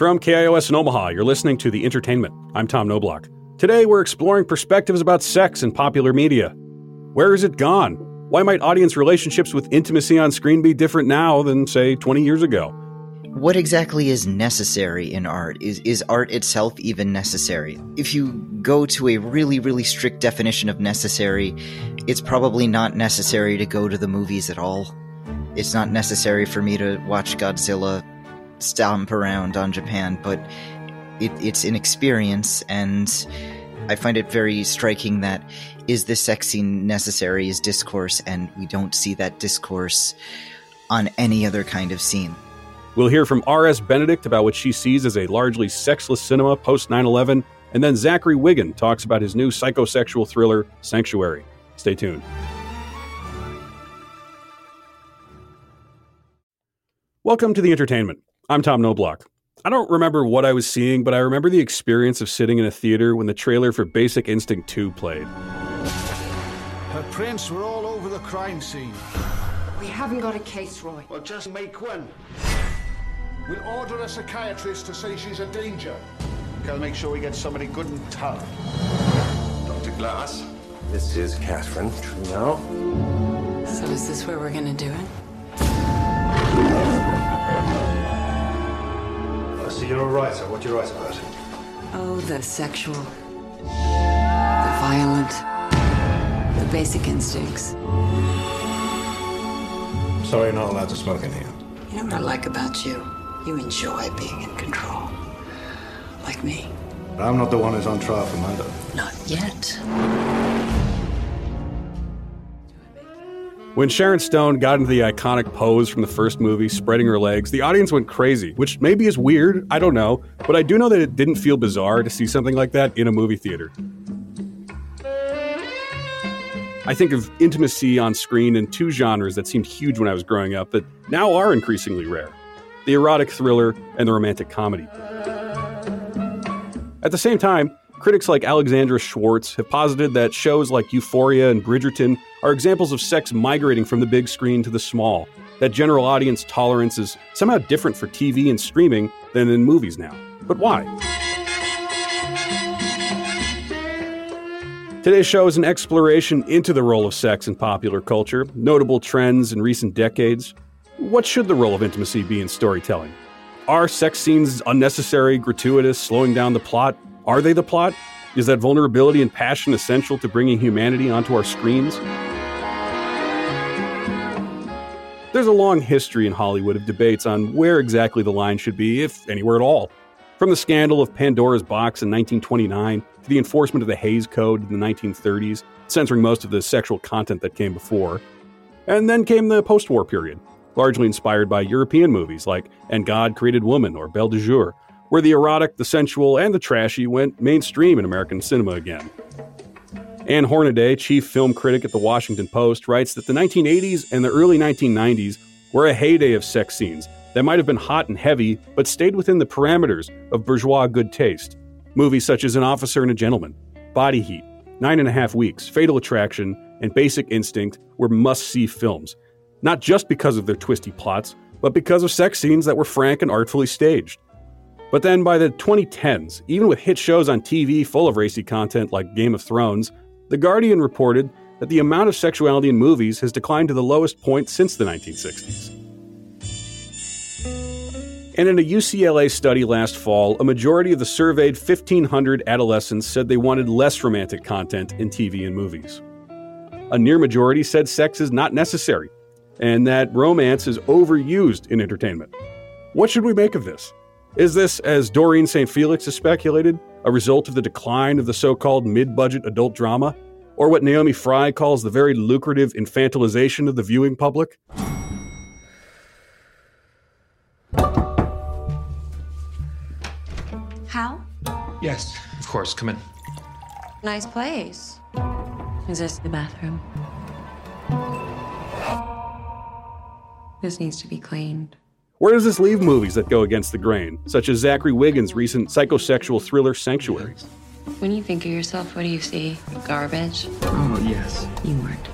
From KIOS in Omaha, you're listening to The Entertainment. I'm Tom Noblock. Today, we're exploring perspectives about sex in popular media. Where has it gone? Why might audience relationships with intimacy on screen be different now than, say, 20 years ago? What exactly is necessary in art? Is, is art itself even necessary? If you go to a really, really strict definition of necessary, it's probably not necessary to go to the movies at all. It's not necessary for me to watch Godzilla stomp around on Japan, but it, it's an experience, and I find it very striking that is this sex scene necessary is discourse, and we don't see that discourse on any other kind of scene. We'll hear from R.S. Benedict about what she sees as a largely sexless cinema post 9 11, and then Zachary Wigon talks about his new psychosexual thriller, Sanctuary. Stay tuned. Welcome to the entertainment. I'm Tom Noblock. I don't remember what I was seeing, but I remember the experience of sitting in a theater when the trailer for Basic Instinct 2 played. Her prints were all over the crime scene. We haven't got a case, Roy. Well, just make one. We'll order a psychiatrist to say she's a danger. Gotta make sure we get somebody good and tough. Dr. Glass, this is Catherine Tramell. So is this where we're gonna do it? You're a writer. What do you write about? Oh, the sexual, the violent, the basic instincts. Sorry you're not allowed to smoke in here. You know what I like about you? You enjoy being in control. Like me. But I'm not the one who's on trial for murder. Not yet. When Sharon Stone got into the iconic pose from the first movie, spreading her legs, the audience went crazy, which maybe is weird, I don't know, but I do know that it didn't feel bizarre to see something like that in a movie theater. I think of intimacy on screen in two genres that seemed huge when I was growing up, but now are increasingly rare the erotic thriller and the romantic comedy. At the same time, critics like Alexandra Schwartz have posited that shows like Euphoria and Bridgerton are examples of sex migrating from the big screen to the small, that general audience tolerance is somehow different for TV and streaming than in movies now. But why? Today's show is an exploration into the role of sex in popular culture, notable trends in recent decades. What should the role of intimacy be in storytelling? Are sex scenes unnecessary, gratuitous, slowing down the plot? Are they the plot? Is that vulnerability and passion essential to bringing humanity onto our screens? There's a long history in Hollywood of debates on where exactly the line should be, if anywhere at all. From the scandal of Pandora's Box in 1929 to the enforcement of the Hays Code in the 1930s, censoring most of the sexual content that came before. And then came the post war period, largely inspired by European movies like And God Created Woman or Belle de Jour, where the erotic, the sensual, and the trashy went mainstream in American cinema again. Ann Hornaday, chief film critic at the Washington Post, writes that the 1980s and the early 1990s were a heyday of sex scenes that might have been hot and heavy, but stayed within the parameters of bourgeois good taste. Movies such as An Officer and a Gentleman, Body Heat, Nine and a Half Weeks, Fatal Attraction, and Basic Instinct were must see films, not just because of their twisty plots, but because of sex scenes that were frank and artfully staged. But then by the 2010s, even with hit shows on TV full of racy content like Game of Thrones, The Guardian reported that the amount of sexuality in movies has declined to the lowest point since the 1960s. And in a UCLA study last fall, a majority of the surveyed 1,500 adolescents said they wanted less romantic content in TV and movies. A near majority said sex is not necessary, and that romance is overused in entertainment. What should we make of this? Is this, as Doreen St. Felix has speculated, a result of the decline of the so called mid budget adult drama? Or what Naomi Fry calls the very lucrative infantilization of the viewing public? Hal? Yes, of course. Come in. Nice place. Is this the bathroom? This needs to be cleaned. Where does this leave movies that go against the grain, such as Zachary Wigon's recent psychosexual thriller Sanctuary? When you think of yourself, what do you see? Garbage? Oh, yes. You weren't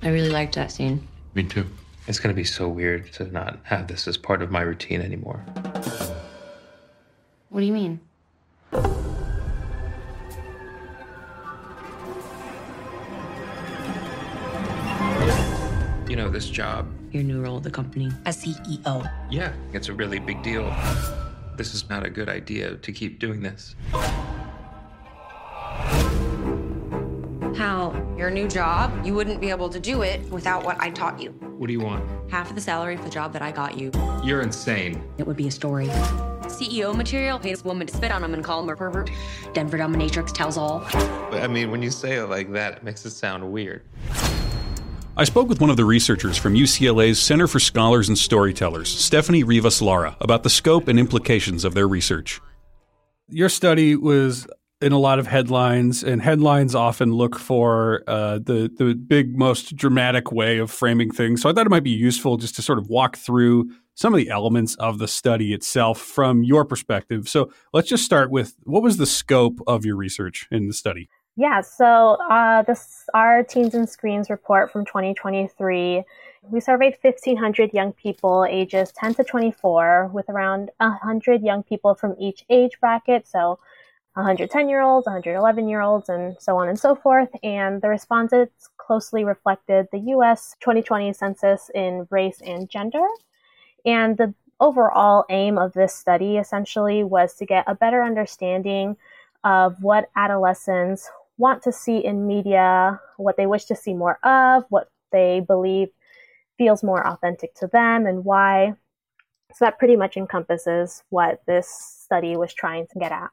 I really liked that scene. Me too. It's going to be so weird to not have this as part of my routine anymore. What do you mean? You know, this job, Your new role at the company as CEO. yeah, it's a really big deal. This is not a good idea to keep doing this. How? Your new job? You wouldn't be able to do it without what I taught you. What do you want? Half of the salary for the job that I got you. You're insane. It would be a story. CEO material pays a woman to spit on him and call him a pervert. Denver Dominatrix tells all. I mean, when you say it like that, it makes it sound weird. I spoke with one of the researchers from UCLA's Center for Scholars and Storytellers, Stephanie Rivas Lara, about the scope and implications of their research. Your study was in a lot of headlines, and headlines often look for uh, the the big, most dramatic way of framing things. So I thought it might be useful just to sort of walk through some of the elements of the study itself from your perspective. So let's just start with what was the scope of your research in the study? Yeah, so uh, this our Teens and Screens report from 2023. We surveyed 1,500 young people ages 10 to 24, with around 100 young people from each age bracket. So 110 year olds, 111 year olds, and so on and so forth. And the respondents closely reflected the US 2020 census in race and gender. And the overall aim of this study essentially was to get a better understanding of what adolescents want to see in media, what they wish to see more of, what they believe feels more authentic to them, and why. So that pretty much encompasses what this study was trying to get at.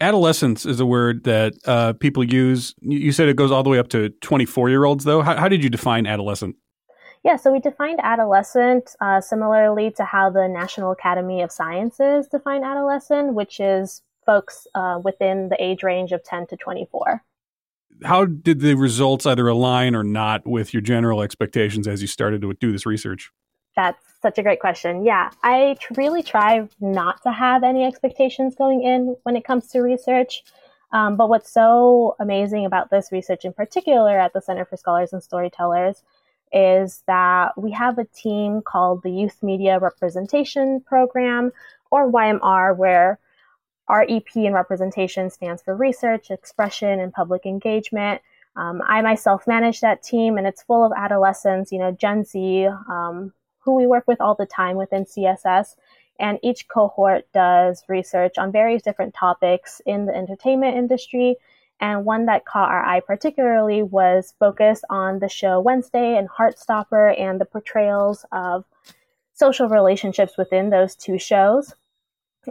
Adolescence is a word that uh, people use. You said it goes all the way up to 24 year olds, though. How, how, did you define adolescent? Yeah, so we defined adolescent uh, similarly to how the National Academy of Sciences define adolescent, which is folks uh, within the age range of 10 to 24. How did the results either align or not with your general expectations as you started to do this research? That's such a great question. Yeah, I really try not to have any expectations going in when it comes to research. Um, but what's so amazing about this research in particular at the Center for Scholars and Storytellers is that we have a team called the Youth Media Representation Program, or YMR, where REP in representation stands for research, expression, and public engagement. Um, I myself manage that team, and it's full of adolescents, you know, Gen Z, um, who we work with all the time within CSS. And each cohort does research on various different topics in the entertainment industry. And one that caught our eye particularly was focused on the show Wednesday and Heartstopper and the portrayals of social relationships within those two shows.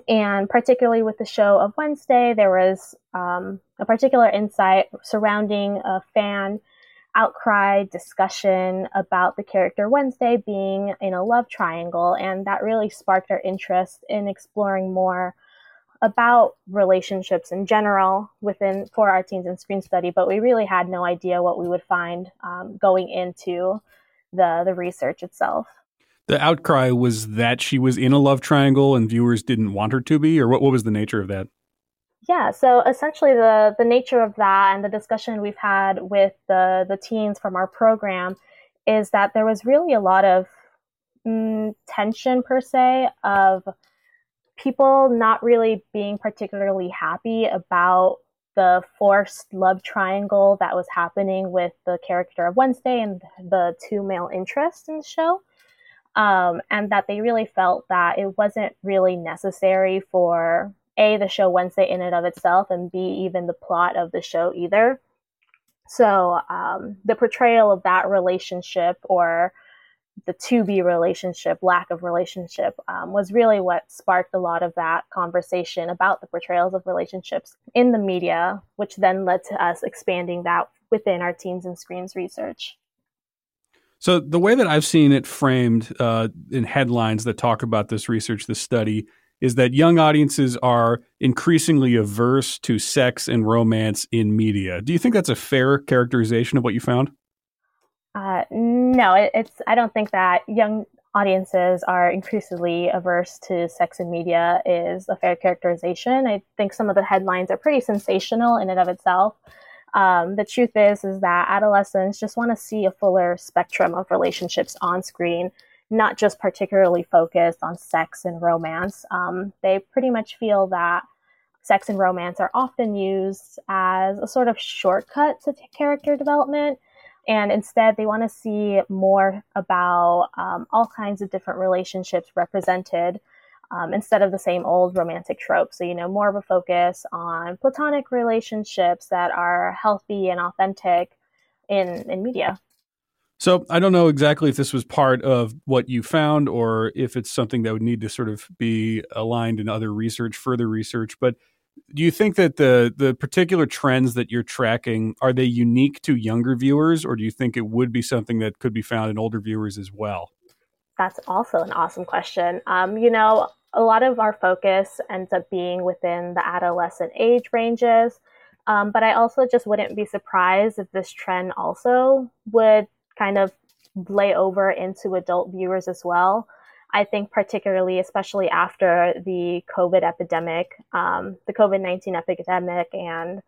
And particularly with the show of Wednesday, there was um, a particular insight surrounding a fan outcry discussion about the character Wednesday being in a love triangle. And that really sparked our interest in exploring more about relationships in general within for our teens and screen study. But we really had no idea what we would find um, going into the, the research itself the outcry was that she was in a love triangle and viewers didn't want her to be, or what, what was the nature of that? Yeah, so essentially the the nature of that and the discussion we've had with the the teens from our program is that there was really a lot of mm, tension per se of people not really being particularly happy about the forced love triangle that was happening with the character of Wednesday and the two male interests in the show um, and that they really felt that it wasn't really necessary for a the show Wednesday in and of itself, and b even the plot of the show either. So um, the portrayal of that relationship or the to be relationship, lack of relationship, um, was really what sparked a lot of that conversation about the portrayals of relationships in the media, which then led to us expanding that within our teens and screens research. So the way that I've seen it framed uh, in headlines that talk about this research, this study, is that young audiences are increasingly averse to sex and romance in media. Do you think that's a fair characterization of what you found? Uh, no, it, it's. I don't think that young audiences are increasingly averse to sex and media is a fair characterization. I think some of the headlines are pretty sensational in and of itself. Um, the truth is, is that adolescents just want to see a fuller spectrum of relationships on screen, not just particularly focused on sex and romance. Um, they pretty much feel that sex and romance are often used as a sort of shortcut to t- character development. And instead, they want to see more about um, all kinds of different relationships represented um, instead of the same old romantic trope. So, you know, more of a focus on platonic relationships that are healthy and authentic in, in media. So I don't know exactly if this was part of what you found or if it's something that would need to sort of be aligned in other research, further research, but do you think that the the particular trends that you're tracking are they unique to younger viewers or do you think it would be something that could be found in older viewers as well that's also an awesome question um, you know a lot of our focus ends up being within the adolescent age ranges. Um, but i also just wouldn't be surprised if this trend also would kind of lay over into adult viewers as well. I think particularly, especially after the COVID epidemic, um, the COVID 19 epidemic and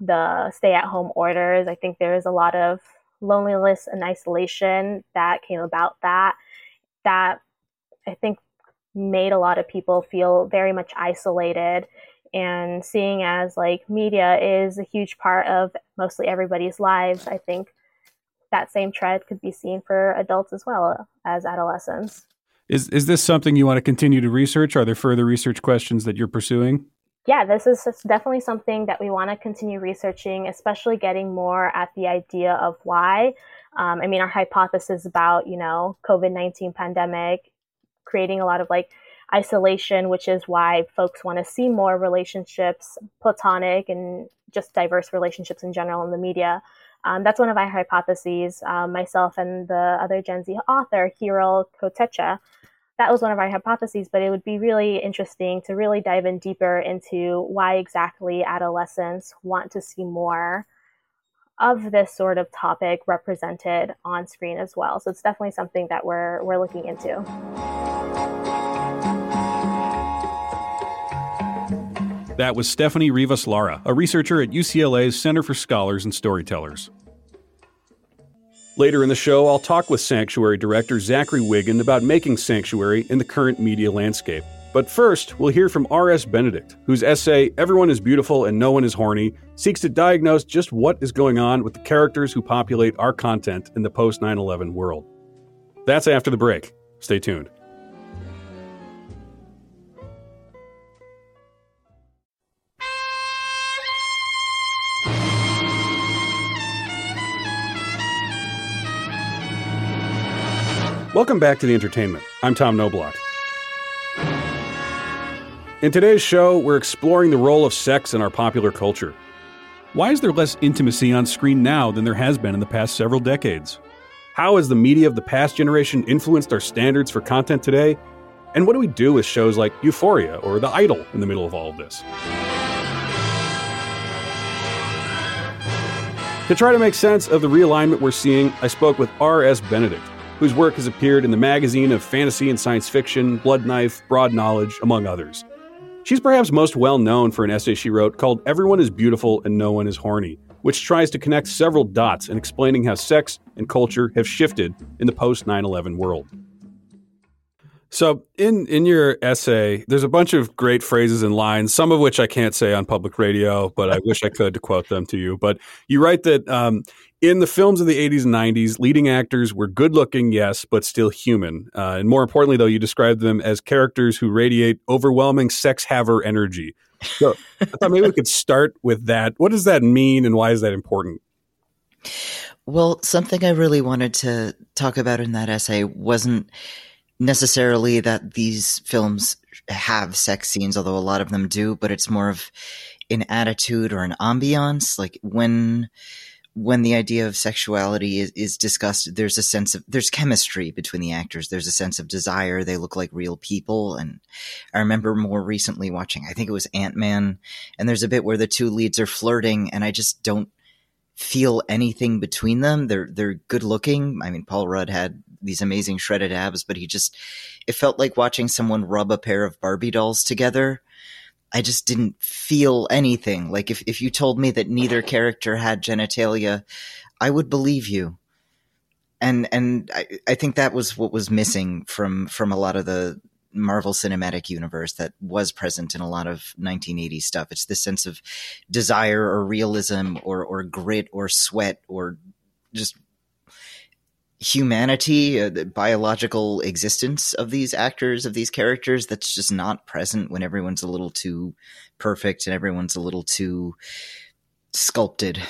the stay at home orders, I think there is a lot of loneliness and isolation that came about that, that I think made a lot of people feel very much isolated and seeing as like media is a huge part of mostly everybody's lives, I think that same trend could be seen for adults as well as adolescents. Is is this something you want to continue to research? Are there further research questions that you're pursuing? Yeah, this is definitely something that we want to continue researching, especially getting more at the idea of why. Um, I mean, our hypothesis about you know COVID nineteen pandemic creating a lot of like isolation, which is why folks want to see more relationships, platonic and just diverse relationships in general in the media. Um, that's one of our hypotheses. Um, myself and the other Gen Z author, Hiro Kotecha, that was one of our hypotheses, but it would be really interesting to really dive in deeper into why exactly adolescents want to see more of this sort of topic represented on screen as well. So it's definitely something that we're we're looking into. That was Stephanie Rivas Lara, a researcher at UCLA's Center for Scholars and Storytellers. Later in the show, I'll talk with Sanctuary director Zachary Wigon about making Sanctuary in the current media landscape. But first, we'll hear from R.S. Benedict, whose essay, Everyone is Beautiful and No One is Horny, seeks to diagnose just what is going on with the characters who populate our content in the post 9 11 world. That's after the break. Stay tuned. Welcome back to the entertainment. I'm Tom Noblock. In today's show, we're exploring the role of sex in our popular culture. Why is there less intimacy on screen now than there has been in the past several decades? How has the media of the past generation influenced our standards for content today? And what do we do with shows like Euphoria or The Idol in the middle of all of this? To try to make sense of the realignment we're seeing, I spoke with R.S. Benedict, whose work has appeared in the magazine of fantasy and science fiction, Blood Knife, Broad Knowledge, among others. She's perhaps most well known for an essay she wrote called Everyone is Beautiful and No One is Horny, which tries to connect several dots in explaining how sex and culture have shifted in the post 9 11 world. So, in in your essay, there's a bunch of great phrases and lines, some of which I can't say on public radio, but I wish I could to quote them to you. But you write that um, in the films of the 80s and 90s, leading actors were good looking, yes, but still human. Uh, and more importantly, though, you described them as characters who radiate overwhelming sex haver energy. So I thought maybe we could start with that. What does that mean and why is that important? Well, something I really wanted to talk about in that essay wasn't necessarily that these films have sex scenes, although a lot of them do, but it's more of an attitude or an ambiance. Like when when the idea of sexuality is, is, discussed, there's a sense of there's chemistry between the actors. There's a sense of desire. They look like real people. And I remember more recently watching, I think it was Ant Man, and there's a bit where the two leads are flirting, and I just don't feel anything between them. They're they're good looking. I mean, Paul Rudd had these amazing shredded abs, but he just it felt like watching someone rub a pair of Barbie dolls together. I just didn't feel anything. Like if, if you told me that neither character had genitalia, I would believe you. And and I, I think that was what was missing from from a lot of the Marvel Cinematic Universe that was present in a lot of 1980s stuff. It's this sense of desire or realism or or grit or sweat or just humanity, uh, the biological existence of these actors, of these characters, that's just not present when everyone's a little too perfect and everyone's a little too sculpted.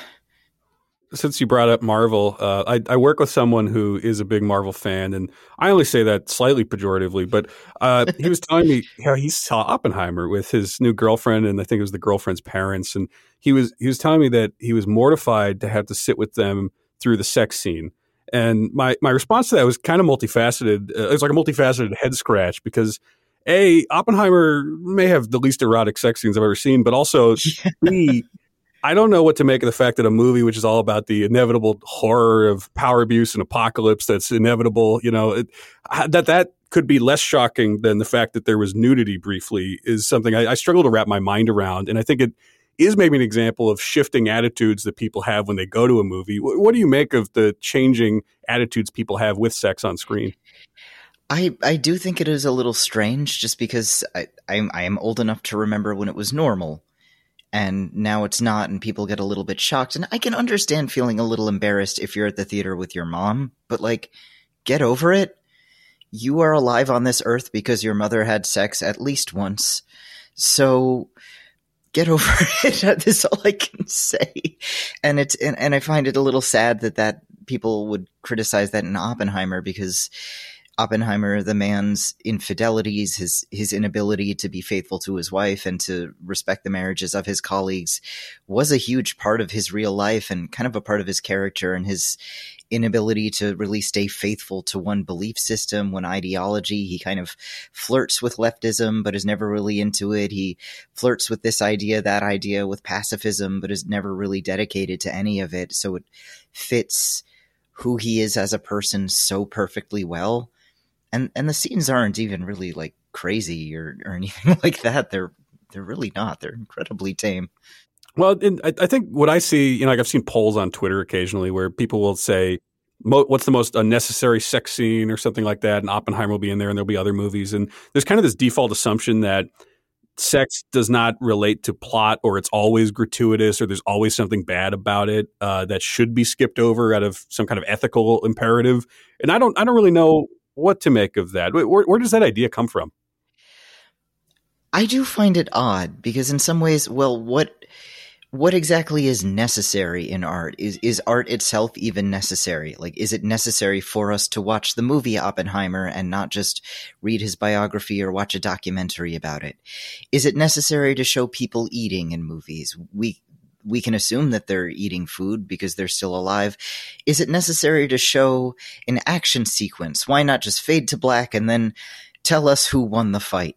Since you brought up Marvel, uh, I, I, work with someone who is a big Marvel fan, and I only say that slightly pejoratively, but uh, he was telling me how he saw Oppenheimer with his new girlfriend, and I think it was the girlfriend's parents, and he was he was telling me that he was mortified to have to sit with them through the sex scene and my my response to that was kind of multifaceted. Uh, it was like a multifaceted head scratch because a Oppenheimer may have the least erotic sex scenes I've ever seen, but also b I don't know what to make of the fact that a movie which is all about the inevitable horror of power abuse and apocalypse that's inevitable, you know, it, that that could be less shocking than the fact that there was nudity briefly is something I, I struggle to wrap my mind around, and I think it is maybe an example of shifting attitudes that people have when they go to a movie. What do you make of the changing attitudes people have with sex on screen? I, I do think it is a little strange just because I, I'm, I am old enough to remember when it was normal and now it's not and people get a little bit shocked and I can understand feeling a little embarrassed if you're at the theater with your mom, but like get over it. You are alive on this earth because your mother had sex at least once. So get over it. That's all I can say. And it's and, and I find it a little sad that that people would criticize that in Oppenheimer because Oppenheimer, the man's infidelities, his his inability to be faithful to his wife and to respect the marriages of his colleagues was a huge part of his real life and kind of a part of his character and his inability to really stay faithful to one belief system, one ideology. He kind of flirts with leftism, but is never really into it. He flirts with this idea, that idea, with pacifism, but is never really dedicated to any of it. So it fits who he is as a person so perfectly well. And and the scenes aren't even really like crazy or, or anything like that. They're they're really not. They're incredibly tame. Well, I, I, think what I see, you know, like I've seen polls on Twitter occasionally where people will say, "What's the most unnecessary sex scene?" or something like that, and Oppenheimer will be in there, and there'll be other movies, and there's kind of this default assumption that sex does not relate to plot, or it's always gratuitous, or there's always something bad about it uh, that should be skipped over out of some kind of ethical imperative. And I don't, I don't really know what to make of that. Where, where does that idea come from? I do find it odd because in some ways, well, what what exactly is necessary in art? Is is art itself even necessary? Like, is it necessary for us to watch the movie Oppenheimer and not just read his biography or watch a documentary about it? Is it necessary to show people eating in movies? We we can assume that they're eating food because they're still alive. Is it necessary to show an action sequence? Why not just fade to black and then tell us who won the fight?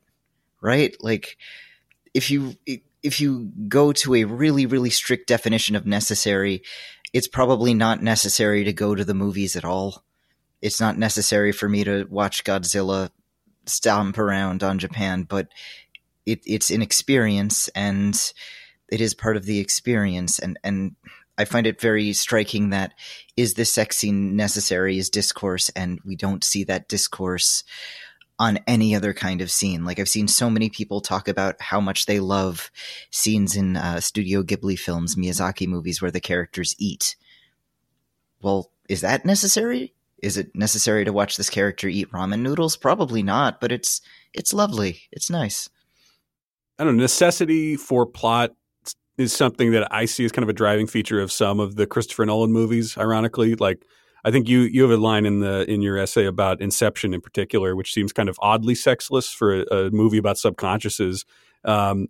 Right? Like, if you if you go to a really, really strict definition of necessary, it's probably not necessary to go to the movies at all. It's not necessary for me to watch Godzilla stomp around on Japan, but it, it's an experience and it is part of the experience. And, and I find it very striking that is this sex scene necessary is discourse, and we don't see that discourse on any other kind of scene. Like I've seen so many people talk about how much they love scenes in uh, Studio Ghibli films, Miyazaki movies, where the characters eat. Well, is that necessary? Is it necessary to watch this character eat ramen noodles? Probably not, but it's it's lovely. It's nice. I don't know. Necessity for plot is something that I see as kind of a driving feature of some of the Christopher Nolan movies. Ironically, like I think you you have a line in the in your essay about Inception in particular, which seems kind of oddly sexless for a, a movie about subconsciouses. Um,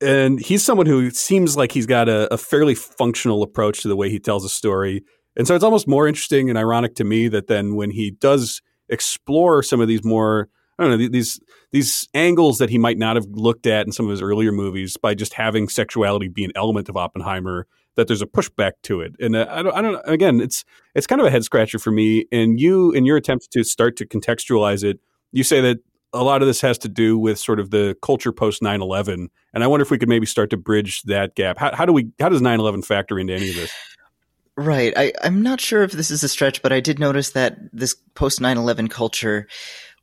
and he's someone who seems like he's got a, a, fairly functional approach to the way he tells a story. And so it's almost more interesting and ironic to me that then when he does explore some of these more I don't know these these angles that he might not have looked at in some of his earlier movies by just having sexuality be an element of Oppenheimer that there's a pushback to it. And uh, I don't, I don't, again, it's, it's kind of a head scratcher for me. And you, in your attempt to start to contextualize it, you say that a lot of this has to do with sort of the culture post 9-11 and i wonder if we could maybe start to bridge that gap how, how do we how does 9-11 factor into any of this Right. I, I'm not sure if this is a stretch, but I did notice that this post 9 11 culture,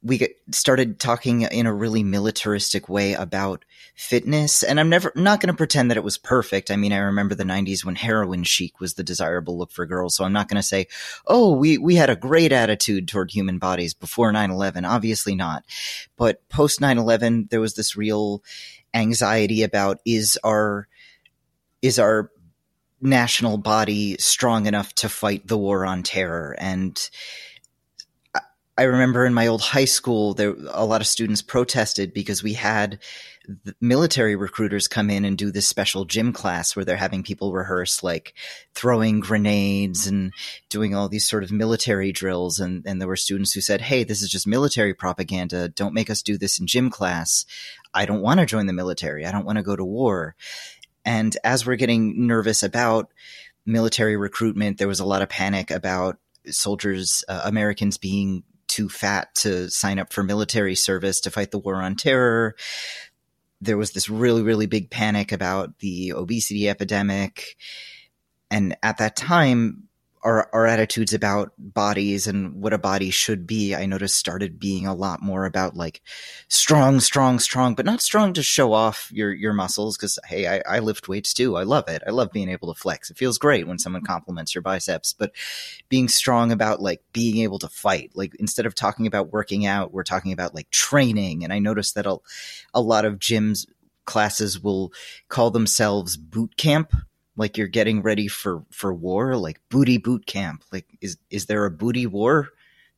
we started talking in a really militaristic way about fitness. And I'm never not going to pretend that it was perfect. I mean, I remember the 90s when heroin chic was the desirable look for girls. So I'm not going to say, oh, we, we had a great attitude toward human bodies before 9 11. Obviously not. But post 9 11, there was this real anxiety about is our is our national body strong enough to fight the war on terror. And I remember in my old high school, there a lot of students protested because we had military recruiters come in and do this special gym class where they're having people rehearse like throwing grenades and doing all these sort of military drills. And, and there were students who said, Hey, this is just military propaganda. Don't make us do this in gym class. I don't want to join the military. I don't want to go to war. And as we're getting nervous about military recruitment, there was a lot of panic about soldiers, uh, Americans being too fat to sign up for military service to fight the war on terror. There was this really, really big panic about the obesity epidemic. And at that time, our, our attitudes about bodies and what a body should be, I noticed started being a lot more about like strong, strong, strong, but not strong to show off your, your muscles. Cause hey, I, I lift weights too. I love it. I love being able to flex. It feels great when someone compliments your biceps, but being strong about like being able to fight, like instead of talking about working out, we're talking about like training. And I noticed that a, a lot of gyms classes will call themselves boot camp like you're getting ready for for war? Like booty boot camp. Like is is there a booty war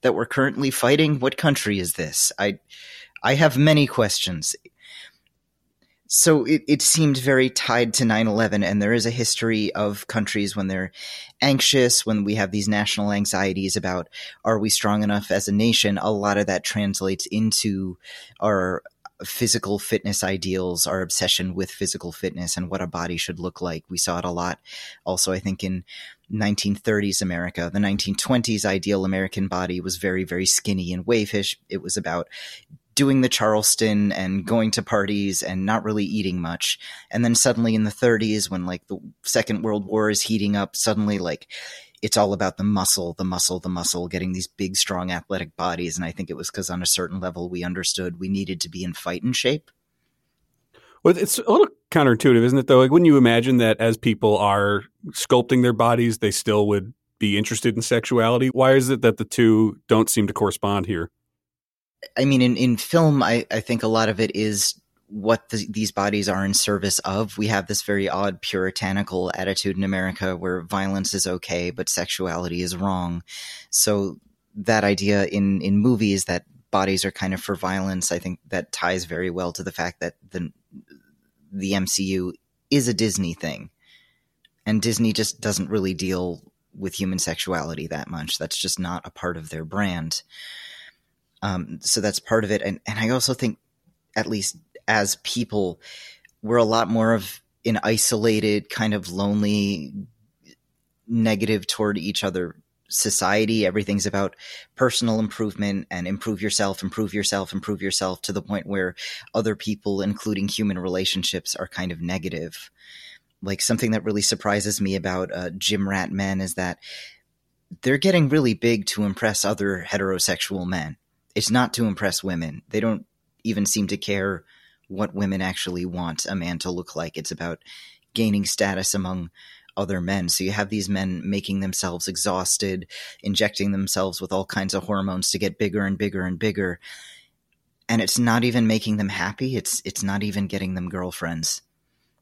that we're currently fighting? What country is this? I i have many questions. So it, it seemed very tied to 9-11 and there is a history of countries when they're anxious when we have these national anxieties about are we strong enough as a nation? A lot of that translates into our physical fitness ideals, our obsession with physical fitness and what a body should look like. We saw it a lot also, I think, in 1930s America. The 1920s ideal American body was very, very skinny and waifish. It was about doing the Charleston and going to parties and not really eating much. And then suddenly in the 30s, when like the Second World War is heating up, suddenly like it's all about the muscle, the muscle, the muscle, getting these big, strong, athletic bodies. And I think it was because on a certain level we understood we needed to be in fighting shape. Well, it's a little counterintuitive, isn't it? Though, like, wouldn't you imagine that as people are sculpting their bodies, they still would be interested in sexuality? Why is it that the two don't seem to correspond here? I mean, in, in film, I, I think a lot of it is what the, these bodies are in service of. We have this very odd puritanical attitude in America where violence is okay, but sexuality is wrong. So that idea in, in movies that bodies are kind of for violence, I think that ties very well to the fact that the, the MCU is a Disney thing. And Disney just doesn't really deal with human sexuality that much. That's just not a part of their brand. Um, so that's part of it. And, and I also think, at least as people, we're a lot more of an isolated, kind of lonely, negative toward each other society. Everything's about personal improvement and improve yourself, improve yourself, improve yourself to the point where other people, including human relationships, are kind of negative. Like something that really surprises me about uh, gym rat men is that they're getting really big to impress other heterosexual men. It's not to impress women. They don't even seem to care what women actually want a man to look like. It's about gaining status among other men. So you have these men making themselves exhausted, injecting themselves with all kinds of hormones to get bigger and bigger and bigger. And it's not even making them happy. It's it's not even getting them girlfriends.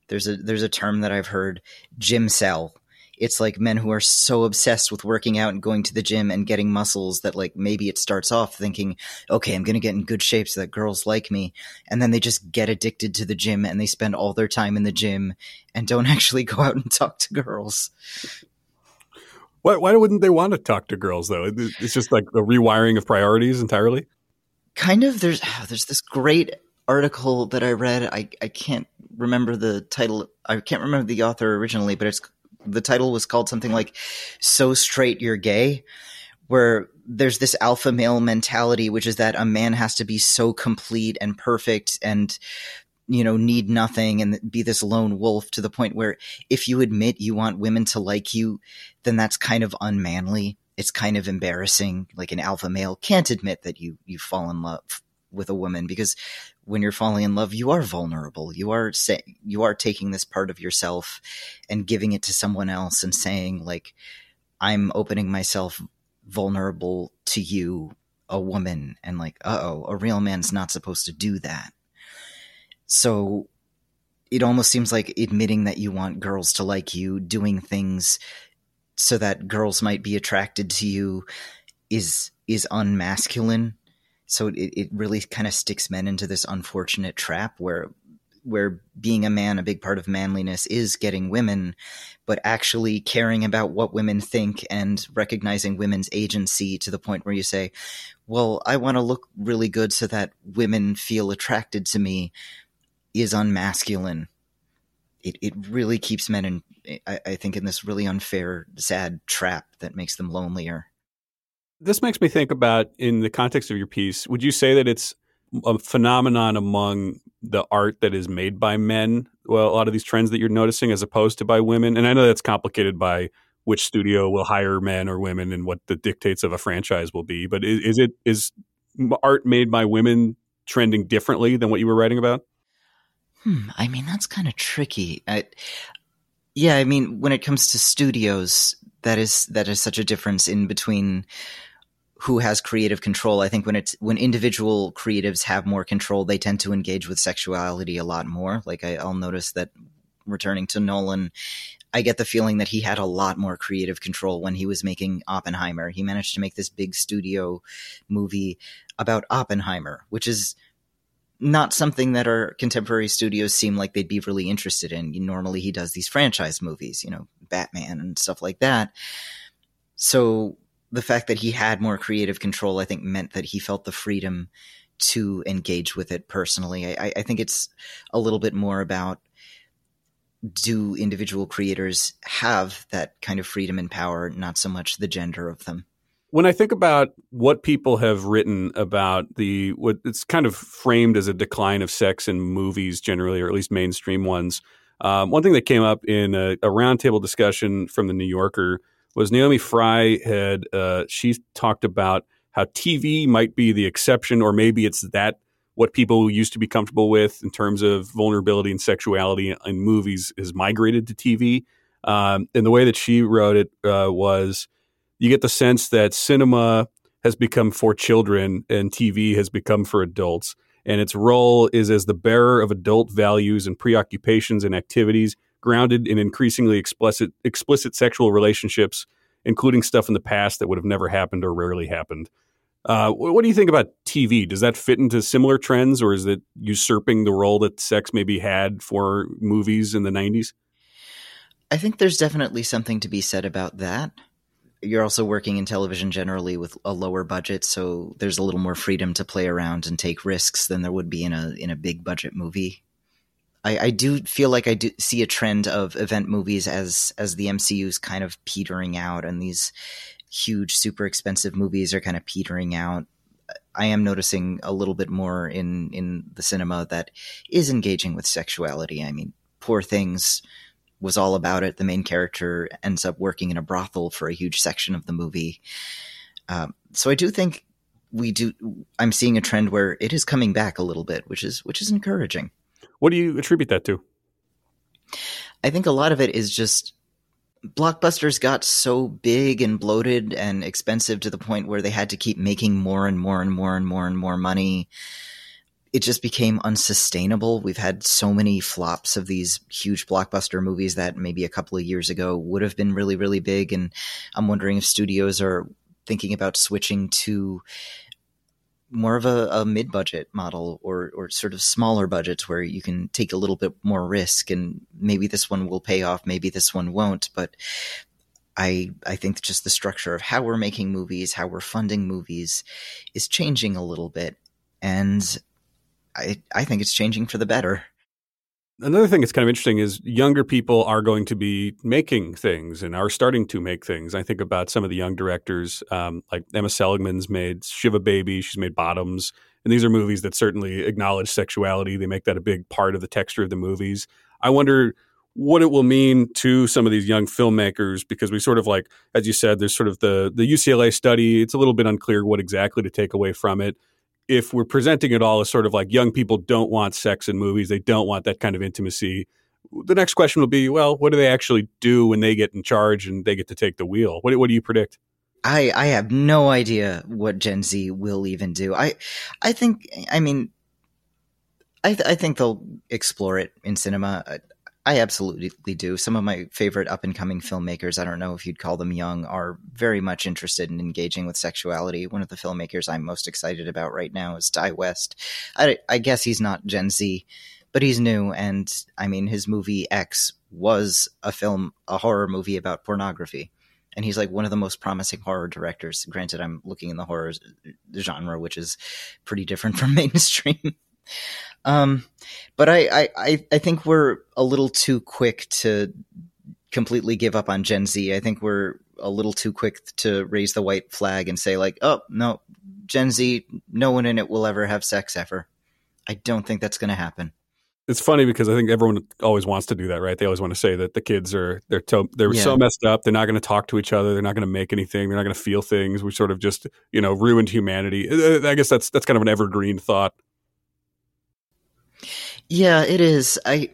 There's a there's a term that I've heard, gymcel, it's like men who are so obsessed with working out and going to the gym and getting muscles that like maybe it starts off thinking, okay, I'm going to get in good shape so that girls like me. And then they just get addicted to the gym and they spend all their time in the gym and don't actually go out and talk to girls. Why, why wouldn't they want to talk to girls though? It's just like a rewiring of priorities entirely. Kind of. There's there's this great article that I read. I I can't remember the title. I can't remember the author originally, but it's the title was called something like "So Straight You're Gay," where there's this alpha male mentality, which is that a man has to be so complete and perfect and you know need nothing and be this lone wolf to the point where if you admit you want women to like you then that's kind of unmanly. It's kind of embarrassing. Like an alpha male can't admit that you you fall in love with a woman because when you're falling in love you are vulnerable. You are say, you are taking this part of yourself and giving it to someone else and saying like i'm opening myself vulnerable to you a woman and like uh-oh a real man's not supposed to do that. So it almost seems like admitting that you want girls to like you doing things so that girls might be attracted to you is is unmasculine so it, it really kind of sticks men into this unfortunate trap where where being a man a big part of manliness is getting women but actually caring about what women think and recognizing women's agency to the point where you say well i want to look really good so that women feel attracted to me is unmasculine. It, it really keeps men in I, I think in this really unfair sad trap that makes them lonelier this makes me think about in the context of your piece would you say that it's a phenomenon among the art that is made by men well a lot of these trends that you're noticing as opposed to by women? And i know that's complicated by which studio will hire men or women and what the dictates of a franchise will be but is, is it is art made by women trending differently than what you were writing about? Hmm, i mean that's kind of tricky. I, yeah i mean when it comes to studios that is that is such a difference in between who has creative control. I think when it's when individual creatives have more control, they tend to engage with sexuality a lot more. Like I, I'll notice that returning to Nolan, I get the feeling that he had a lot more creative control when he was making Oppenheimer. He managed to make this big studio movie about Oppenheimer, which is not something that our contemporary studios seem like they'd be really interested in. Normally, he does these franchise movies, you know, Batman and stuff like that. So the fact that he had more creative control, I think, meant that he felt the freedom to engage with it personally. I, I think it's a little bit more about do individual creators have that kind of freedom and power, not so much the gender of them. When I think about what people have written about the what it's kind of framed as a decline of sex in movies generally, or at least mainstream ones. Um, one thing that came up in a, a roundtable discussion from the New Yorker was Naomi Fry had uh, she talked about how TV might be the exception, or maybe it's that what people used to be comfortable with in terms of vulnerability and sexuality in movies has migrated to TV. Um, and the way that she wrote it uh, was, you get the sense that cinema has become for children and TV has become for adults. And its role is as the bearer of adult values and preoccupations and activities grounded in increasingly explicit explicit sexual relationships, including stuff in the past that would have never happened or rarely happened. Uh, what do you think about TV? Does that fit into similar trends, or is it usurping the role that sex maybe had for movies in the '90s? I think there's definitely something to be said about that. You're also working in television generally with a lower budget, so there's a little more freedom to play around and take risks than there would be in a in a big budget movie. I, I do feel like I do see a trend of event movies as as the MCU's kind of petering out, and these huge, super expensive movies are kind of petering out. I am noticing a little bit more in in the cinema that is engaging with sexuality. I mean, Poor Things was all about it. The main character ends up working in a brothel for a huge section of the movie. Um, so I do think we do. I'm seeing a trend where it is coming back a little bit, which is which is encouraging. What do you attribute that to? I think a lot of it is just blockbusters got so big and bloated and expensive to the point where they had to keep making more and more and more and more and more money. It just became unsustainable. We've had so many flops of these huge blockbuster movies that maybe a couple of years ago would have been really, really big. And I'm wondering if studios are thinking about switching to more of a, a mid-budget model or or sort of smaller budgets where you can take a little bit more risk and maybe this one will pay off maybe this one won't but I I think just the structure of how we're making movies how we're funding movies is changing a little bit and I I think it's changing for the better Another thing that's kind of interesting is younger people are going to be making things and are starting to make things. I think about some of the young directors, um, like Emma Seligman's made Shiva Baby, she's made Bottoms, and these are movies that certainly acknowledge sexuality. They make that a big part of the texture of the movies. I wonder what it will mean to some of these young filmmakers because we sort of like, as you said, there's sort of the the UCLA study. It's a little bit unclear what exactly to take away from it if we're presenting it all as sort of like young people don't want sex in movies, they don't want that kind of intimacy. The next question will be, well, what do they actually do when they get in charge and they get to take the wheel? What, what do you predict? I, I have no idea what Gen Z will even do. I I think I mean I th- I think they'll explore it in cinema. I absolutely do. Some of my favorite up and coming filmmakers, I don't know if you'd call them young, are very much interested in engaging with sexuality. One of the filmmakers I'm most excited about right now is Ti West. I, I guess he's not Gen Z, but he's new. And I mean, his movie X was a film, a horror movie about pornography. And he's like one of the most promising horror directors. Granted, I'm looking in the horror genre, which is pretty different from mainstream. Um, but I, I, I think we're a little too quick to completely give up on Gen Z. I think we're a little too quick to raise the white flag and say like, oh no, Gen Z, no one in it will ever have sex ever. I don't think that's going to happen. It's funny because I think everyone always wants to do that, right? They always want to say that the kids are they're to, they're yeah. so messed up. They're not going to talk to each other. They're not going to make anything. They're not going to feel things. We sort of just you know ruined humanity. I guess that's that's kind of an evergreen thought. Yeah, it is. I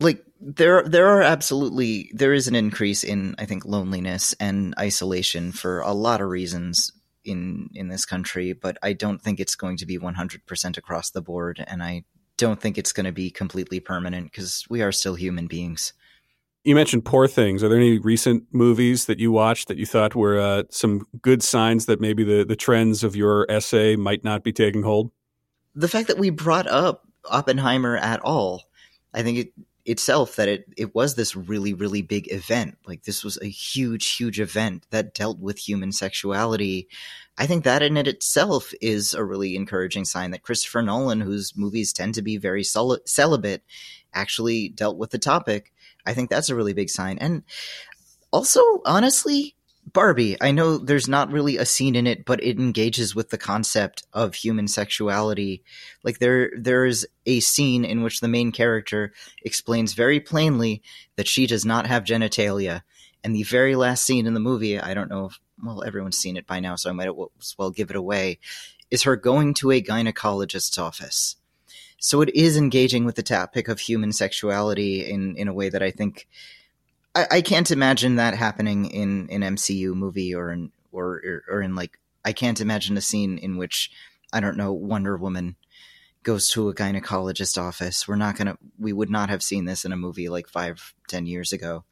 like there there are absolutely there is an increase in I think loneliness and isolation for a lot of reasons in in this country, but I don't think it's going to be 100% across the board and I don't think it's going to be completely permanent cuz we are still human beings. You mentioned Poor Things. Are there any recent movies that you watched that you thought were uh, some good signs that maybe the, the trends of your essay might not be taking hold? The fact that we brought up Oppenheimer at all. I think it itself that it it was this really really big event. Like this was a huge huge event that dealt with human sexuality. I think that in it itself is a really encouraging sign that Christopher Nolan, whose movies tend to be very cel- celibate, actually dealt with the topic. I think that's a really big sign. And also, honestly, Barbie, I know there's not really a scene in it, but it engages with the concept of human sexuality. Like there there is a scene in which the main character explains very plainly that she does not have genitalia. And the very last scene in the movie, I don't know if well everyone's seen it by now, so I might as well give it away, is her going to a gynecologist's office. So it is engaging with the topic of human sexuality in in a way that I think I, I can't imagine that happening in an MCU movie or in or, or or in like I can't imagine a scene in which I don't know Wonder Woman goes to a gynecologist office. We're not gonna we would not have seen this in a movie like five ten years ago.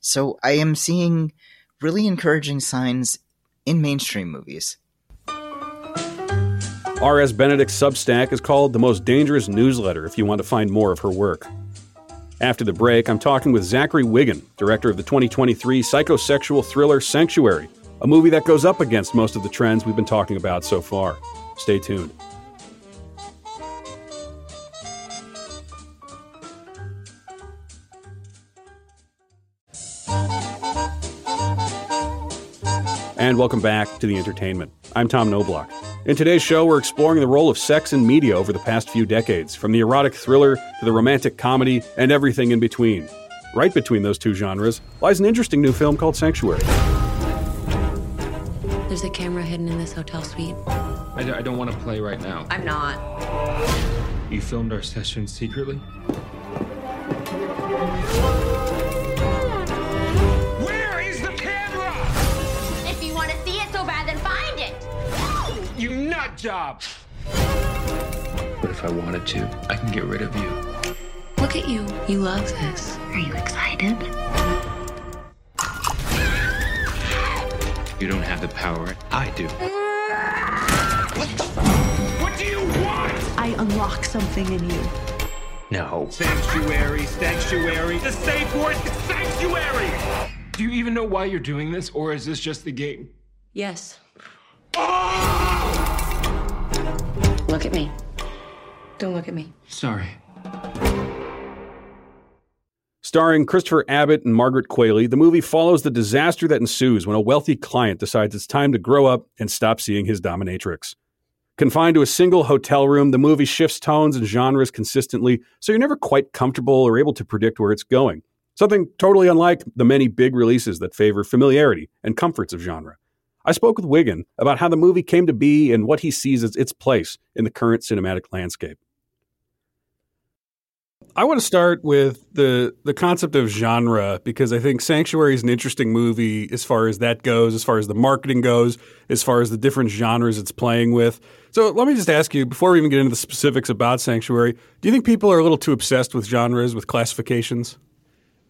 So I am seeing really encouraging signs in mainstream movies. R.S. Benedict's Substack is called The Most Dangerous Newsletter if you want to find more of her work. After the break, I'm talking with Zachary Wigon, director of the 2023 psychosexual thriller Sanctuary, a movie that goes up against most of the trends we've been talking about so far. Stay tuned. And welcome back to the entertainment. I'm Tom Knobloch. In today's show, we're exploring the role of sex in media over the past few decades, from the erotic thriller to the romantic comedy and everything in between. Right between those two genres lies an interesting new film called Sanctuary. There's a camera hidden in this hotel suite. I d- I don't want to play right now. I'm not. You filmed our session secretly? You nut job! But if I wanted to, I can get rid of you. Look at you. You love this. Are you excited? You don't have the power. I do. What the? What do you want? I unlock something in you. No. Sanctuary, sanctuary. The safe word is sanctuary! Do you even know why you're doing this, or is this just the game? Yes. Oh! Look at me. Don't look at me. Sorry. Starring Christopher Abbott and Margaret Qualley, the movie follows the disaster that ensues when a wealthy client decides it's time to grow up and stop seeing his dominatrix. Confined to a single hotel room, the movie shifts tones and genres consistently, so you're never quite comfortable or able to predict where it's going. Something totally unlike the many big releases that favor familiarity and comforts of genre. I spoke with Wigon about how the movie came to be and what he sees as its place in the current cinematic landscape. I want to start with the the concept of genre because I think Sanctuary is an interesting movie as far as that goes, as far as the marketing goes, as far as the different genres it's playing with. So let me just ask you before we even get into the specifics about Sanctuary, do you think people are a little too obsessed with genres, with classifications?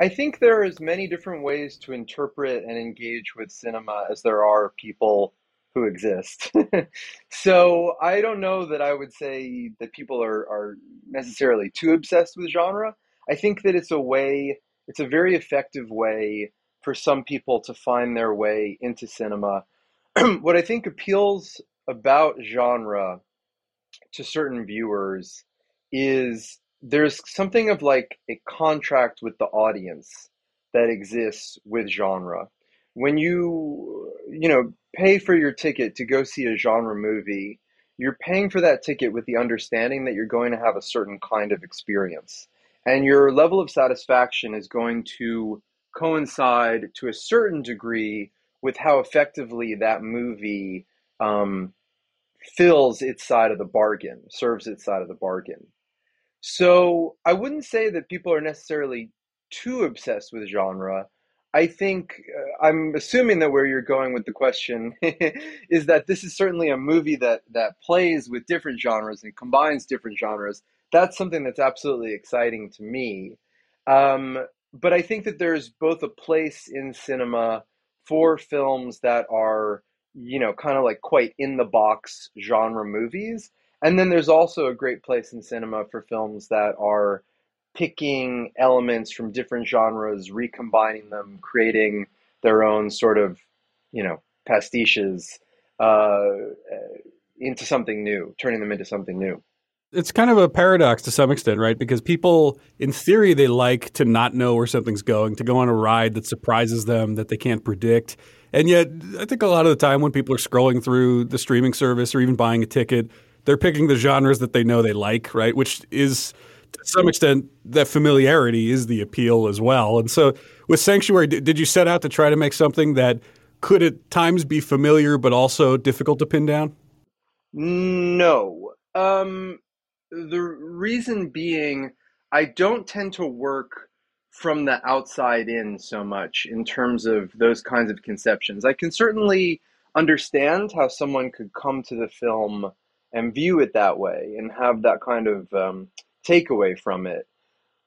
I think there are as many different ways to interpret and engage with cinema as there are people who exist. so I don't know that I would say that people are, are necessarily too obsessed with genre. I think that it's a way, it's a very effective way for some people to find their way into cinema. what I think appeals about genre to certain viewers is there's something of like a contract with the audience that exists with genre. When you, you know, pay for your ticket to go see a genre movie, you're paying for that ticket with the understanding that you're going to have a certain kind of experience. And your level of satisfaction is going to coincide to a certain degree with how effectively that movie um, fills its side of the bargain, serves its side of the bargain. So I wouldn't say that people are necessarily too obsessed with genre. I think uh, I'm assuming that where you're going with the question is that this is certainly a movie that that plays with different genres and combines different genres. That's something that's absolutely exciting to me. Um, but I think that there's both a place in cinema for films that are, you know, kind of like quite in the box genre movies. And then there's also a great place in cinema for films that are picking elements from different genres, recombining them, creating their own sort of, you know, pastiches uh, into something new, turning them into something new. It's kind of a paradox to some extent, right? Because people, in theory, they like to not know where something's going, to go on a ride that surprises them, that they can't predict. And yet, I think a lot of the time when people are scrolling through the streaming service or even buying a ticket, they're picking the genres that they know they like, right? Which is to some extent, that familiarity is the appeal as well. And so, with Sanctuary, did you set out to try to make something that could at times be familiar but also difficult to pin down? No. Um, the reason being, I don't tend to work from the outside in so much in terms of those kinds of conceptions. I can certainly understand how someone could come to the film and view it that way and have that kind of um, takeaway from it.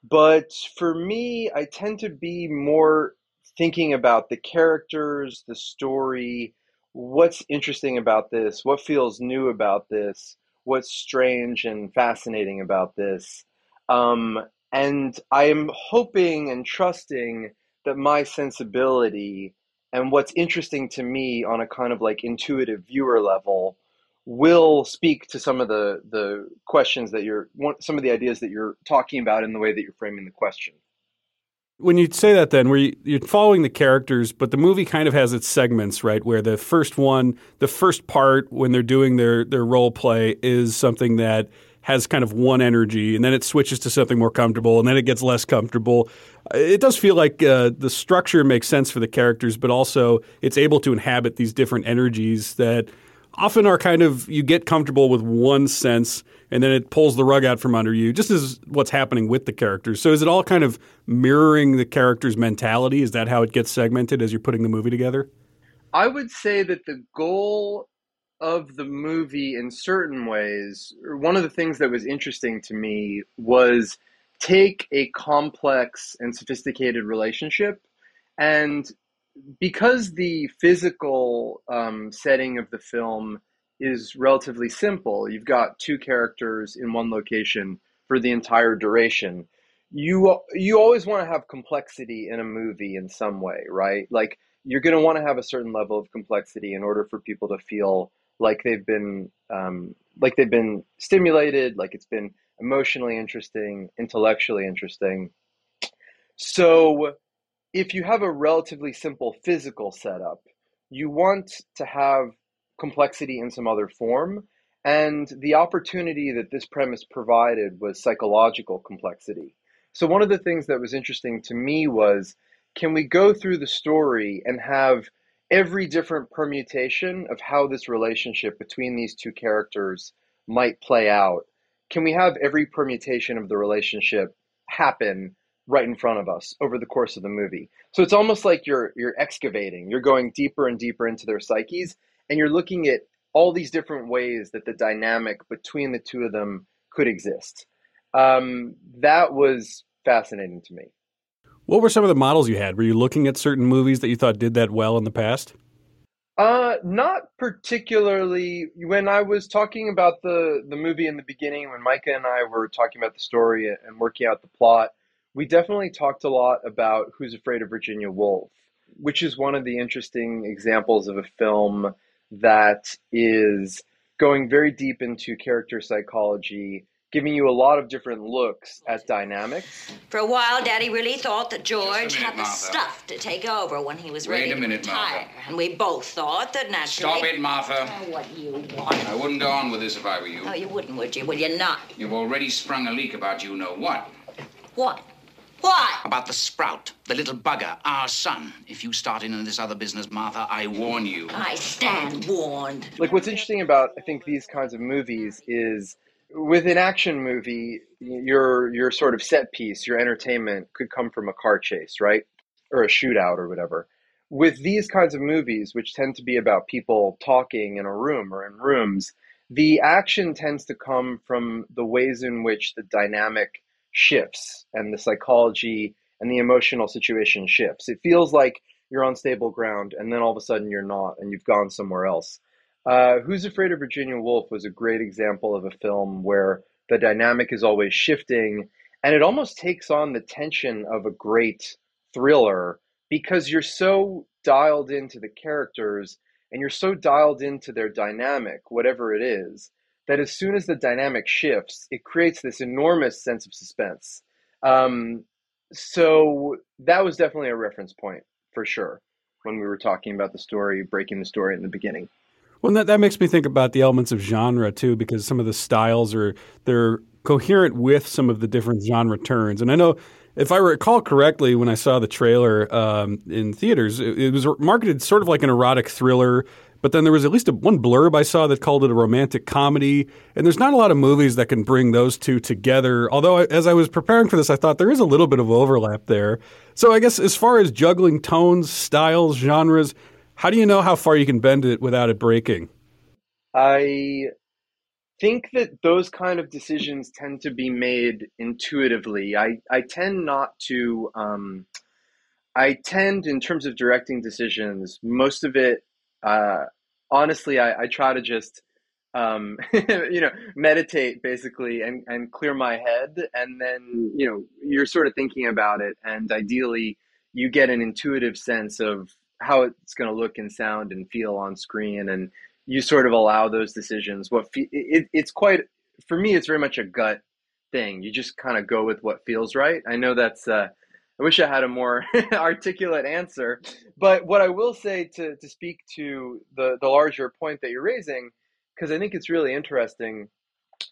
But for me, I tend to be more thinking about the characters, the story, what's interesting about this, what feels new about this, what's strange and fascinating about this. Um, and I am hoping and trusting that my sensibility and what's interesting to me on a kind of like intuitive viewer level will speak to some of the the questions that you're some of the ideas that you're talking about in the way that you're framing the question. When you say that then where you, are following the characters but the movie kind of has its segments right where the first one the first part when they're doing their their role play is something that has kind of one energy and then it switches to something more comfortable and then it gets less comfortable. It does feel like uh, the structure makes sense for the characters but also it's able to inhabit these different energies that often are kind of you get comfortable with one sense and then it pulls the rug out from under you just as what's happening with the characters. So is it all kind of mirroring the character's mentality? Is that how it gets segmented as you're putting the movie together? I would say that the goal of the movie in certain ways one of the things that was interesting to me was take a complex and sophisticated relationship and because the physical um, setting of the film is relatively simple, you've got two characters in one location for the entire duration. You you always want to have complexity in a movie in some way, right? Like you're going to want to have a certain level of complexity in order for people to feel like they've been um, like they've been stimulated, like it's been emotionally interesting, intellectually interesting. So if you have a relatively simple physical setup, you want to have complexity in some other form. And the opportunity that this premise provided was psychological complexity. So, one of the things that was interesting to me was can we go through the story and have every different permutation of how this relationship between these two characters might play out? Can we have every permutation of the relationship happen right in front of us over the course of the movie? So, it's almost like you're, you're excavating, you're going deeper and deeper into their psyches, and you're looking at all these different ways that the dynamic between the two of them could exist. Um, that was fascinating to me. What were some of the models you had? Were you looking at certain movies that you thought did that well in the past? Uh, not particularly. When I was talking about the the movie in the beginning, when Micah and I were talking about the story and working out the plot, we definitely talked a lot about Who's Afraid of Virginia Woolf, which is one of the interesting examples of a film that is going very deep into character psychology, giving you a lot of different looks at dynamics. For a while, Daddy really thought that George minute, had the Martha. stuff to take over when he was Wait ready a to retire. Martha. And we both thought that naturally. Stop it, Martha. Oh, what you want? I wouldn't go on with this if I were you. Oh, you wouldn't, would you? Will you not? You've already sprung a leak about you know what. what. What? What? About the sprout, the little bugger, our son. If you start in on this other business, Martha, I warn you. I stand warned. Like what's interesting about I think these kinds of movies is with an action movie, your your sort of set piece, your entertainment could come from a car chase, right? Or a shootout or whatever. With these kinds of movies, which tend to be about people talking in a room or in rooms, the action tends to come from the ways in which the dynamic shifts and the psychology and the emotional situation shifts. It feels like you're on stable ground and then all of a sudden you're not and you've gone somewhere else. Uh, Who's Afraid of Virginia Woolf was a great example of a film where the dynamic is always shifting and it almost takes on the tension of a great thriller because you're so dialed into the characters and you're so dialed into their dynamic, whatever it is, that as soon as the dynamic shifts, it creates this enormous sense of suspense. Um, so that was definitely a reference point for sure when we were talking about the story, breaking the story in the beginning. Well, that, that makes me think about the elements of genre too, because some of the styles are they're coherent with some of the different genre turns. And I know, if I recall correctly, when I saw the trailer um, in theaters, it, it was marketed sort of like an erotic thriller. But then there was at least a, one blurb I saw that called it a romantic comedy. And there's not a lot of movies that can bring those two together. Although, as I was preparing for this, I thought there is a little bit of overlap there. So I guess as far as juggling tones, styles, genres, how do you know how far you can bend it without it breaking? I think that those kind of decisions tend to be made intuitively. I, I tend not to, um, I tend, in terms of directing decisions, most of it, uh, honestly, I, I try to just, um, you know, meditate basically and, and clear my head. And then, you know, you're sort of thinking about it. And ideally, you get an intuitive sense of how it's going to look and sound and feel on screen. And you sort of allow those decisions. What fe- it, it's quite for me, it's very much a gut thing. You just kind of go with what feels right. I know that's. Uh, I wish I had a more articulate answer, but what I will say to to speak to the the larger point that you're raising, because I think it's really interesting.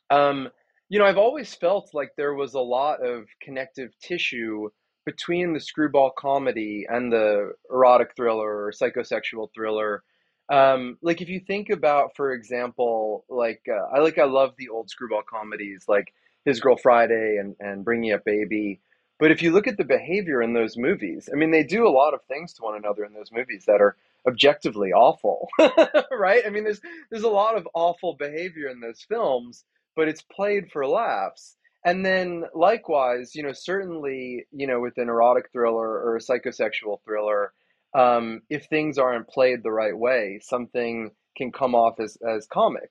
Um, you know, I've always felt like there was a lot of connective tissue between the screwball comedy and the erotic thriller or psychosexual thriller um, like if you think about, for example, like uh, I like I love the old screwball comedies like His Girl Friday and and Bringing Up Baby. But if you look at the behavior in those movies, I mean, they do a lot of things to one another in those movies that are objectively awful, right? I mean, there's there's a lot of awful behavior in those films, but it's played for laughs. And then likewise, you know, certainly, you know, with an erotic thriller or a psychosexual thriller, um, if things aren't played the right way, something can come off as, as comic.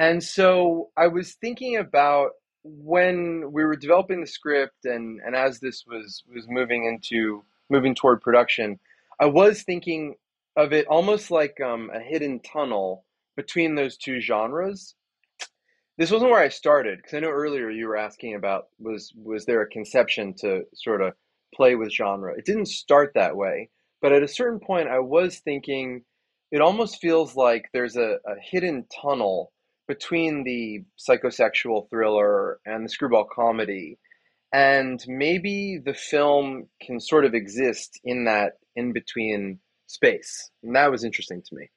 And so I was thinking about when we were developing the script and, and as this was, was moving into moving toward production, I was thinking of it almost like um, a hidden tunnel between those two genres. This wasn't where I started because I know earlier you were asking about was was there a conception to sort of play with genre. It didn't start that way, but at a certain point, I was thinking it almost feels like there's a, a hidden tunnel between the psychosexual thriller and the screwball comedy. And maybe the film can sort of exist in that in between space. And that was interesting to me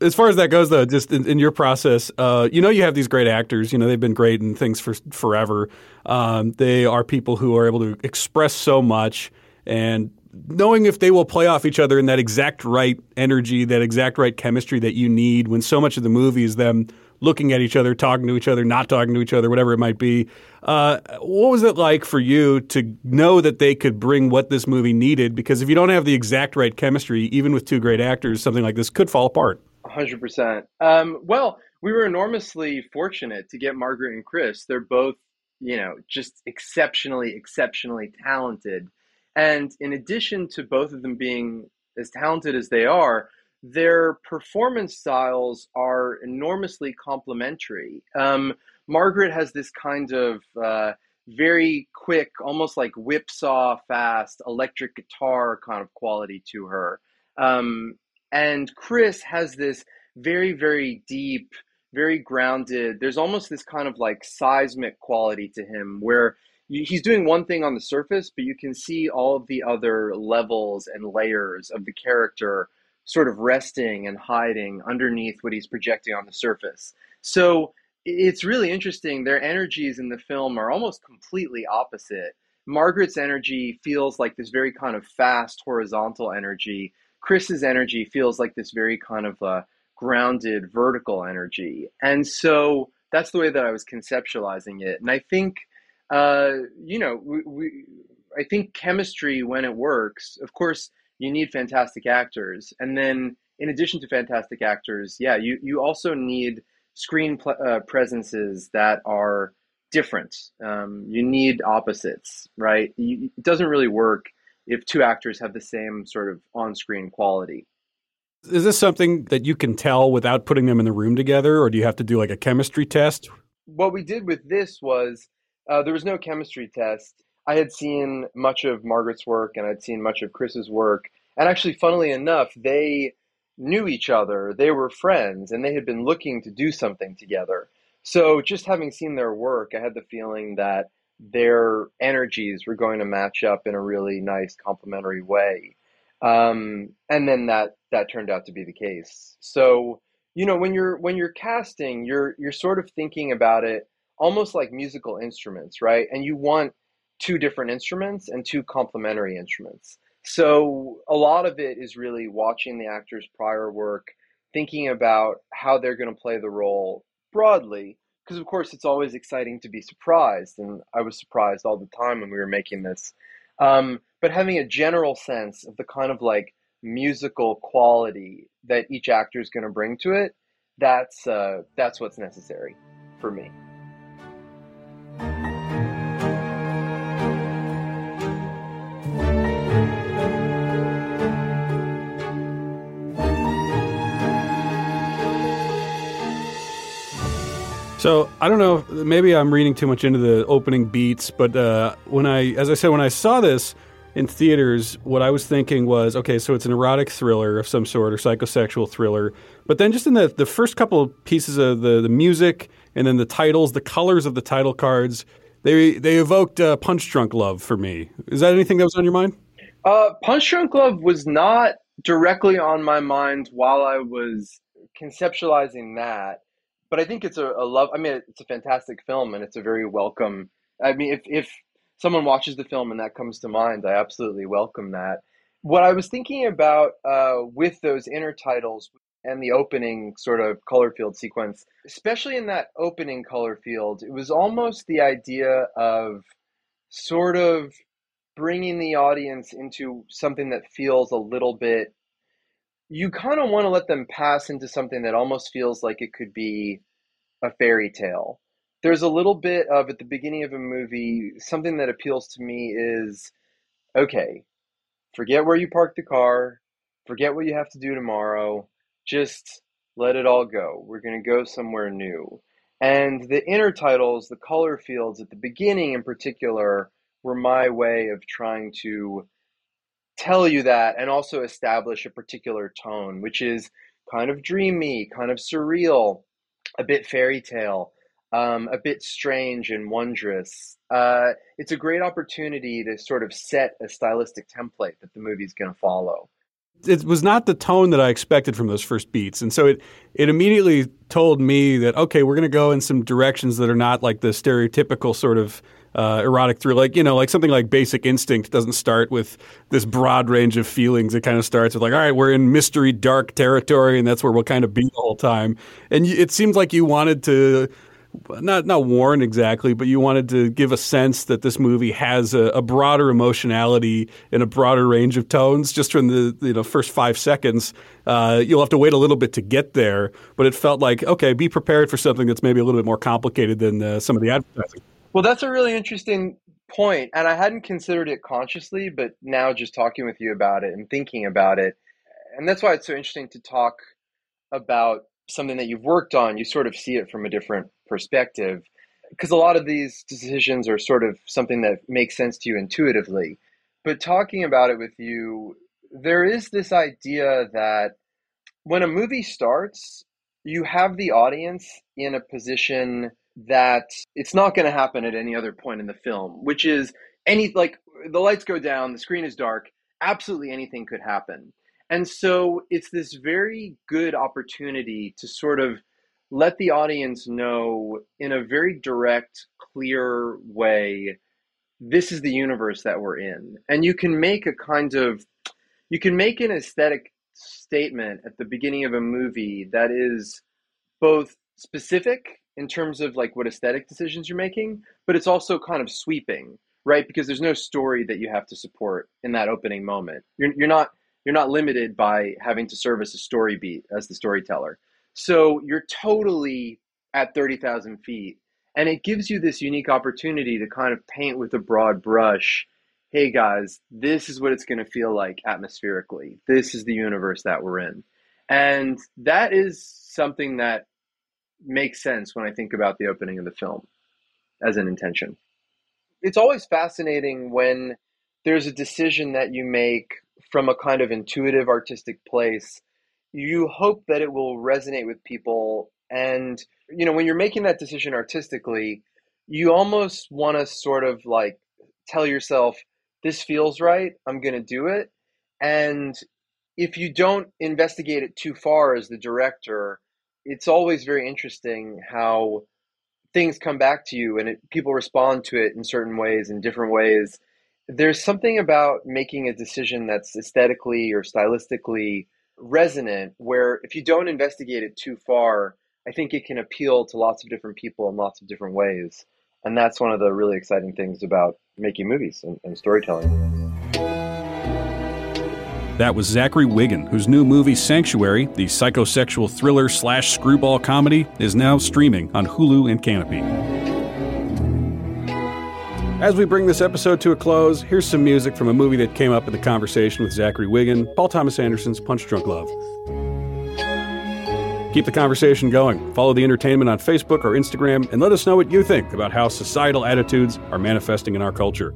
as far as that goes, though, just in, in your process, uh, you know, you have these great actors. You know, they've been great in things for forever. Um, they are people who are able to express so much, and knowing if they will play off each other in that exact right energy, that exact right chemistry that you need when so much of the movie is them looking at each other, talking to each other, not talking to each other, whatever it might be. Uh, what was it like for you to know that they could bring what this movie needed? Because if you don't have the exact right chemistry, even with two great actors, something like this could fall apart. Hundred um, percent. Well, we were enormously fortunate to get Margaret and Chris. They're both, you know, just exceptionally, exceptionally talented. And in addition to both of them being as talented as they are, their performance styles are enormously complementary. Um, Margaret has this kind of uh, very quick, almost like whipsaw fast electric guitar kind of quality to her. Um, and Chris has this very, very deep, very grounded, there's almost this kind of like seismic quality to him where he's doing one thing on the surface, but you can see all of the other levels and layers of the character sort of resting and hiding underneath what he's projecting on the surface. So it's really interesting. Their energies in the film are almost completely opposite. Margaret's energy feels like this very kind of fast horizontal energy, Chris's energy feels like this very kind of uh, grounded vertical energy. And so that's the way that I was conceptualizing it. And I think, uh, you know, we, we, I think chemistry, when it works, of course, you need fantastic actors. And then, in addition to fantastic actors, yeah, you, you also need screen pl- uh, presences that are different. Um, you need opposites, right? You, it doesn't really work if two actors have the same sort of on-screen quality. Is this something that you can tell without putting them in the room together, or do you have to do like a chemistry test? What we did with this was uh, there was no chemistry test. I had seen much of Margaret's work and I'd seen much of Chris's work. And actually, funnily enough, they knew each other, they were friends, and they had been looking to do something together. So, just having seen their work, I had the feeling that their energies were going to match up in a really nice complementary way. Um, and then that that turned out to be the case. So you know when you're when you're casting, you're you're sort of thinking about it almost like musical instruments, right? And you want two different instruments and two complementary instruments. So a lot of it is really watching the actor's prior work, thinking about how they're going to play the role broadly, because of course it's always exciting to be surprised and i was surprised all the time when we were making this um, but having a general sense of the kind of like musical quality that each actor is going to bring to it that's uh, that's what's necessary for me So I don't know. Maybe I'm reading too much into the opening beats, but uh, when I, as I said, when I saw this in theaters, what I was thinking was, okay, so it's an erotic thriller of some sort or psychosexual thriller. But then just in the the first couple of pieces of the the music and then the titles, the colors of the title cards, they they evoked uh, Punch Drunk Love for me. Is that anything that was on your mind? Uh, Punch Drunk Love was not directly on my mind while I was conceptualizing that but I think it's a, a love. I mean, it's a fantastic film, and it's a very welcome. I mean, if if someone watches the film and that comes to mind, I absolutely welcome that. What I was thinking about uh, with those inner titles and the opening sort of color field sequence, especially in that opening color field, it was almost the idea of sort of bringing the audience into something that feels a little bit you kind of want to let them pass into something that almost feels like it could be a fairy tale. There's a little bit of at the beginning of a movie, something that appeals to me is okay, forget where you parked the car, forget what you have to do tomorrow, just let it all go. We're going to go somewhere new. And the inner titles, the color fields at the beginning in particular, were my way of trying to tell you that and also establish a particular tone, which is kind of dreamy, kind of surreal, a bit fairy tale, um, a bit strange and wondrous. Uh, it's a great opportunity to sort of set a stylistic template that the movie's going to follow. It was not the tone that I expected from those first beats, and so it it immediately told me that okay, we're going to go in some directions that are not like the stereotypical sort of uh, erotic thriller, like you know, like something like Basic Instinct doesn't start with this broad range of feelings. It kind of starts with like, all right, we're in mystery, dark territory, and that's where we'll kind of be the whole time. And it seems like you wanted to not not warn exactly, but you wanted to give a sense that this movie has a, a, broader emotionality and a broader range of tones. Just from the you know first five seconds, uh, you'll have to wait a little bit to get there. But it felt like okay, be prepared for something that's maybe a little bit more complicated than uh, some of the advertising. Well, that's a really interesting point, and I hadn't considered it consciously, but now just talking with you about it and thinking about it, and that's why it's so interesting to talk about something that you've worked on. You sort of see it from a different perspective because a lot of these decisions are sort of something that makes sense to you intuitively. But talking about it with you, there is this idea that when a movie starts, you have the audience in a position that it's not going to happen at any other point in the film, which is any like the lights go down, the screen is dark, absolutely anything could happen. And so it's this very good opportunity to sort of let the audience know in a very direct, clear way this is the universe that we're in. And you can make a kind of you can make an aesthetic statement at the beginning of a movie that is both specific in terms of like what aesthetic decisions you're making, but it's also kind of sweeping, right? Because there's no story that you have to support in that opening moment. You're, you're not you're not limited by having to service a story beat as the storyteller. So you're totally at 30,000 feet. And it gives you this unique opportunity to kind of paint with a broad brush hey guys, this is what it's going to feel like atmospherically. This is the universe that we're in. And that is something that makes sense when I think about the opening of the film as an intention. It's always fascinating when there's a decision that you make from a kind of intuitive artistic place you hope that it will resonate with people and you know when you're making that decision artistically you almost want to sort of like tell yourself this feels right i'm going to do it and if you don't investigate it too far as the director it's always very interesting how things come back to you and it, people respond to it in certain ways in different ways there's something about making a decision that's aesthetically or stylistically resonant where if you don't investigate it too far, I think it can appeal to lots of different people in lots of different ways. And that's one of the really exciting things about making movies and, and storytelling. That was Zachary Wigon, whose new movie Sanctuary, the psychosexual thriller slash screwball comedy, is now streaming on Hulu and Kanopy. As we bring this episode to a close, here's some music from a movie that came up in the conversation with Zachary Wigon, Paul Thomas Anderson's Punch Drunk Love. Keep the conversation going. Follow the entertainment on Facebook or Instagram and let us know what you think about how societal attitudes are manifesting in our culture.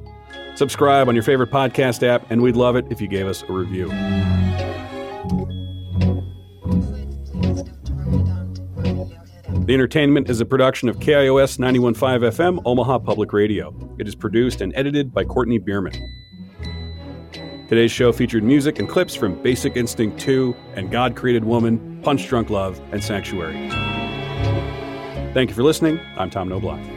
Subscribe on your favorite podcast app, and we'd love it if you gave us a review. The Entertainment is a production of KIOS 915 FM, Omaha Public Radio. It is produced and edited by Courtney Bierman. Today's show featured music and clips from Basic Instinct 2 and God Created Woman, Punch Drunk Love, and Sanctuary. Thank you for listening. I'm Tom Knobloch.